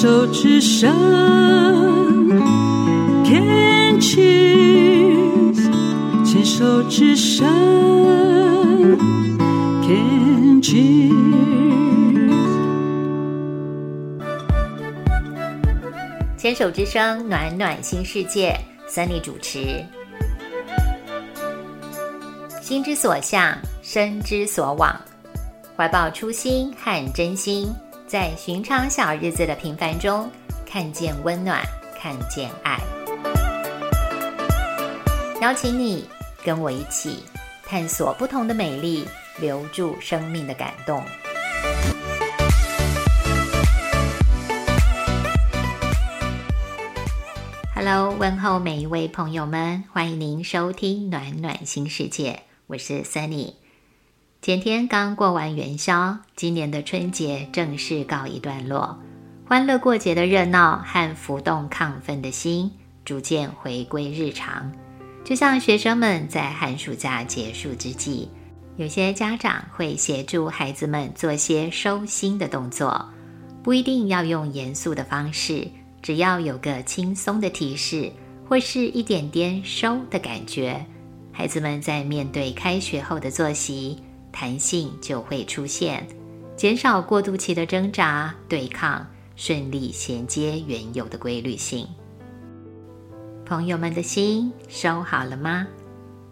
手之声，Can cheers，牵手之声，Can cheers。牵手之声，暖暖新世界，Sunny 主持。心之所向，身之所往，怀抱初心和真心，在寻常小日子的平凡中，看见温暖，看见爱。邀请你跟我一起探索不同的美丽，留住生命的感动。Hello，问候每一位朋友们，欢迎您收听暖暖新世界。我是 Sunny。前天刚过完元宵，今年的春节正式告一段落，欢乐过节的热闹和浮动亢奋的心逐渐回归日常。就像学生们在寒暑假结束之际，有些家长会协助孩子们做些收心的动作，不一定要用严肃的方式，只要有个轻松的提示，或是一点点收的感觉。孩子们在面对开学后的作息，弹性就会出现，减少过渡期的挣扎对抗，顺利衔接原有的规律性。朋友们的心收好了吗？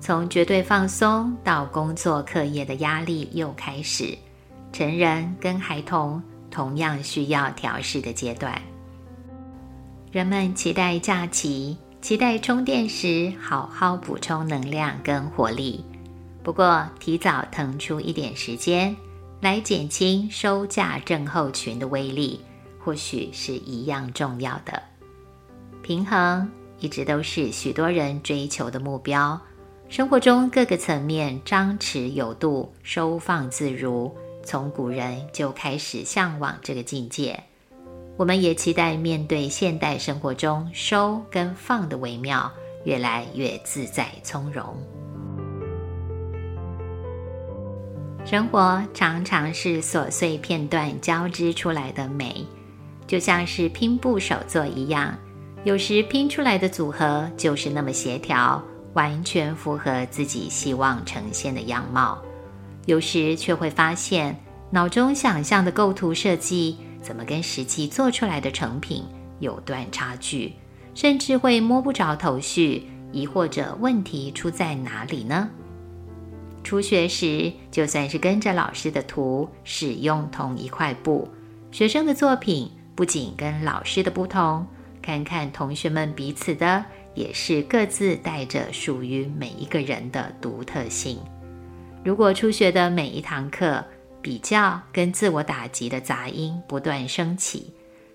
从绝对放松到工作课业的压力又开始，成人跟孩童同样需要调试的阶段。人们期待假期。期待充电时好好补充能量跟活力，不过提早腾出一点时间来减轻收假症候群的威力，或许是一样重要的。平衡一直都是许多人追求的目标，生活中各个层面张弛有度、收放自如，从古人就开始向往这个境界。我们也期待面对现代生活中收跟放的微妙，越来越自在从容。生活常常是琐碎片段交织出来的美，就像是拼布手作一样，有时拼出来的组合就是那么协调，完全符合自己希望呈现的样貌；有时却会发现脑中想象的构图设计。怎么跟实际做出来的成品有段差距，甚至会摸不着头绪，疑惑着问题出在哪里呢？初学时，就算是跟着老师的图，使用同一块布，学生的作品不仅跟老师的不同，看看同学们彼此的，也是各自带着属于每一个人的独特性。如果初学的每一堂课，比较跟自我打击的杂音不断升起，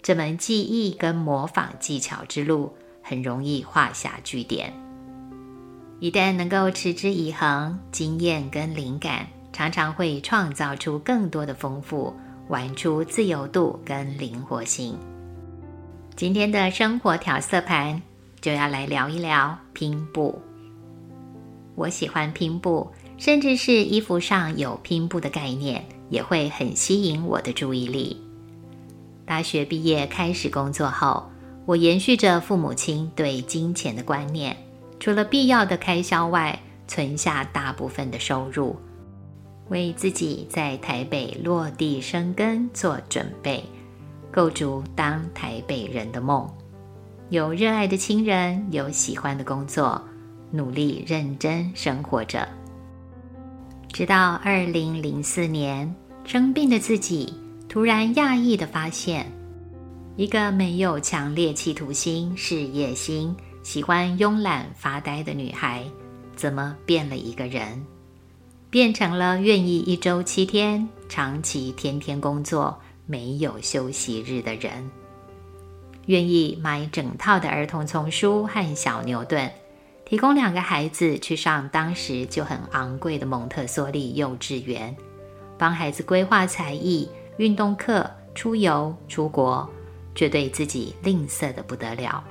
这门记忆跟模仿技巧之路很容易画下句点。一旦能够持之以恒，经验跟灵感常常会创造出更多的丰富，玩出自由度跟灵活性。今天的生活调色盘就要来聊一聊拼布。我喜欢拼布。甚至是衣服上有拼布的概念，也会很吸引我的注意力。大学毕业开始工作后，我延续着父母亲对金钱的观念，除了必要的开销外，存下大部分的收入，为自己在台北落地生根做准备，构筑当台北人的梦。有热爱的亲人，有喜欢的工作，努力认真生活着。直到二零零四年生病的自己，突然讶异的发现，一个没有强烈企图心、事业心、喜欢慵懒发呆的女孩，怎么变了一个人？变成了愿意一周七天、长期天天工作、没有休息日的人，愿意买整套的儿童丛书和小牛顿。提供两个孩子去上当时就很昂贵的蒙特梭利幼稚园，帮孩子规划才艺、运动课、出游、出国，却对自己吝啬的不得了，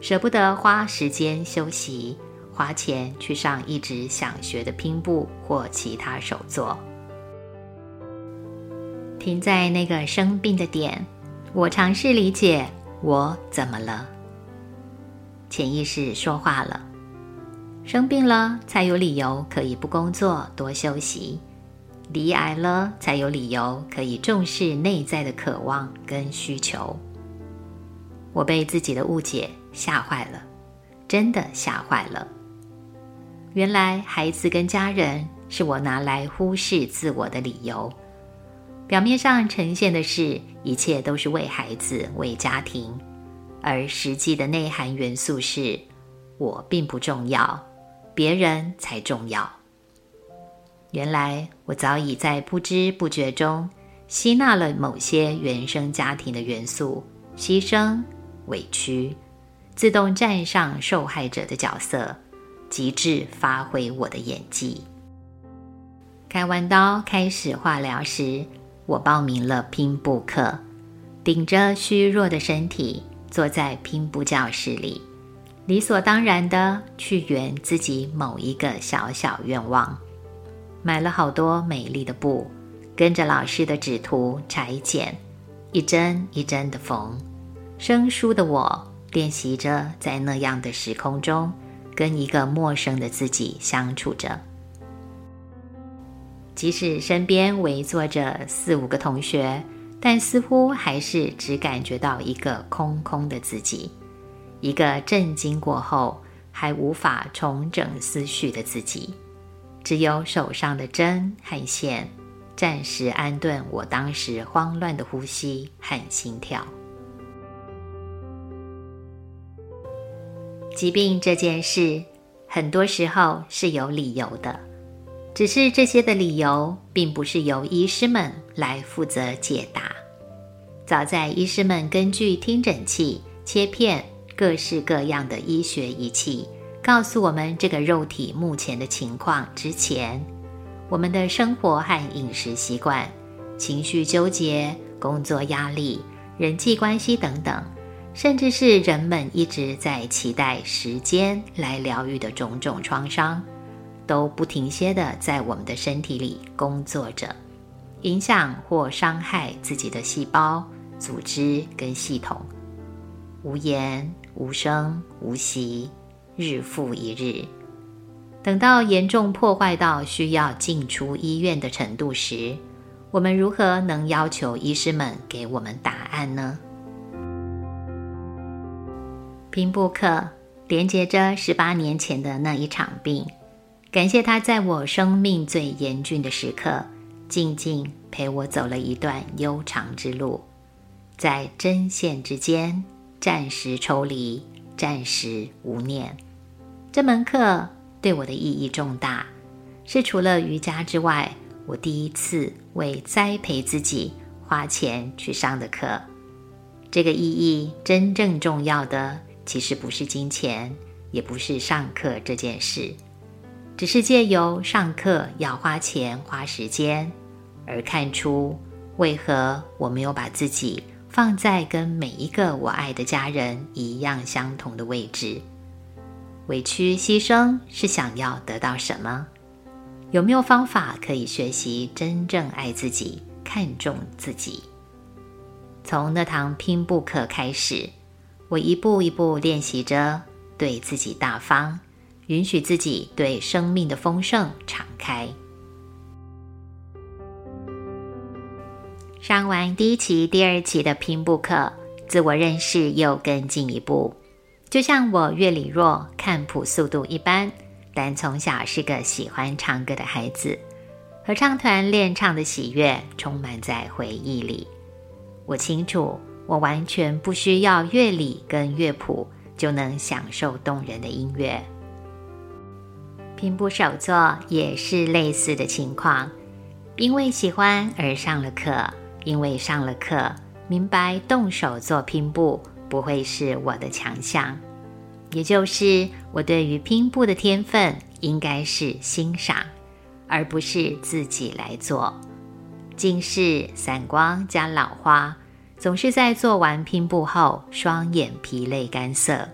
舍不得花时间休息，花钱去上一直想学的拼布或其他手作。停在那个生病的点，我尝试理解我怎么了。潜意识说话了：生病了才有理由可以不工作多休息，离癌了才有理由可以重视内在的渴望跟需求。我被自己的误解吓坏了，真的吓坏了。原来孩子跟家人是我拿来忽视自我的理由。表面上呈现的是一切都是为孩子、为家庭，而实际的内涵元素是：我并不重要，别人才重要。原来我早已在不知不觉中吸纳了某些原生家庭的元素，牺牲、委屈，自动站上受害者的角色，极致发挥我的演技。开完刀开始化疗时。我报名了拼布课，顶着虚弱的身体坐在拼布教室里，理所当然的去圆自己某一个小小愿望。买了好多美丽的布，跟着老师的指图裁剪，一针一针的缝。生疏的我练习着在那样的时空中，跟一个陌生的自己相处着。即使身边围坐着四五个同学，但似乎还是只感觉到一个空空的自己，一个震惊过后还无法重整思绪的自己，只有手上的针和线，暂时安顿我当时慌乱的呼吸和心跳。疾病这件事，很多时候是有理由的。只是这些的理由，并不是由医师们来负责解答。早在医师们根据听诊器、切片、各式各样的医学仪器，告诉我们这个肉体目前的情况之前，我们的生活和饮食习惯、情绪纠结、工作压力、人际关系等等，甚至是人们一直在期待时间来疗愈的种种创伤。都不停歇的在我们的身体里工作着，影响或伤害自己的细胞、组织跟系统，无言、无声、无息，日复一日。等到严重破坏到需要进出医院的程度时，我们如何能要求医师们给我们答案呢？拼布克连接着十八年前的那一场病。感谢他在我生命最严峻的时刻，静静陪我走了一段悠长之路，在针线之间暂时抽离，暂时无念。这门课对我的意义重大，是除了瑜伽之外，我第一次为栽培自己花钱去上的课。这个意义真正重要的，其实不是金钱，也不是上课这件事。只是借由上课要花钱花时间，而看出为何我没有把自己放在跟每一个我爱的家人一样相同的位置。委屈牺牲是想要得到什么？有没有方法可以学习真正爱自己、看重自己？从那堂拼布课开始，我一步一步练习着对自己大方。允许自己对生命的丰盛敞开。上完第一期、第二期的拼布课，自我认识又更进一步。就像我乐理弱、看谱速度一般，但从小是个喜欢唱歌的孩子。合唱团练唱的喜悦充满在回忆里。我清楚，我完全不需要乐理跟乐谱，就能享受动人的音乐。拼布手作也是类似的情况，因为喜欢而上了课，因为上了课明白动手做拼布不会是我的强项，也就是我对于拼布的天分应该是欣赏，而不是自己来做。近视、散光加老花，总是在做完拼布后双眼疲累干涩。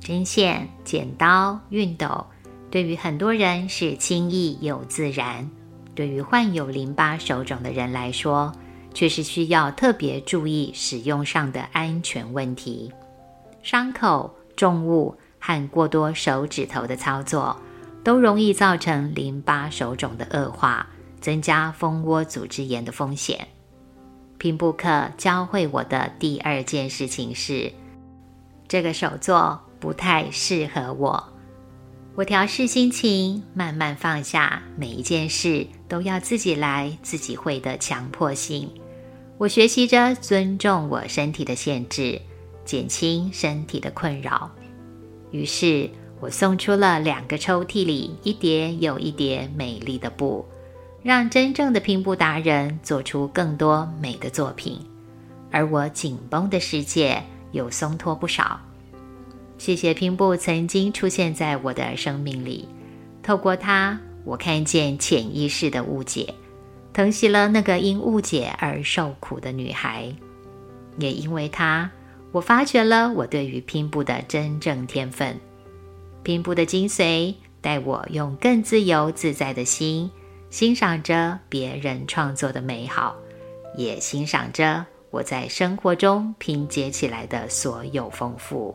针线、剪刀、熨斗，对于很多人是轻易又自然；对于患有淋巴手肿的人来说，却是需要特别注意使用上的安全问题。伤口、重物和过多手指头的操作，都容易造成淋巴手肿的恶化，增加蜂窝组织炎的风险。拼布课教会我的第二件事情是，这个手作不太适合我。我调试心情，慢慢放下每一件事都要自己来、自己会的强迫性。我学习着尊重我身体的限制，减轻身体的困扰。于是，我送出了两个抽屉里一叠又一叠美丽的布，让真正的拼布达人做出更多美的作品，而我紧绷的世界又松脱不少。谢谢拼布曾经出现在我的生命里，透过它，我看见潜意识的误解，疼惜了那个因误解而受苦的女孩。也因为它，我发觉了我对于拼布的真正天分。拼布的精髓，带我用更自由自在的心，欣赏着别人创作的美好，也欣赏着我在生活中拼接起来的所有丰富。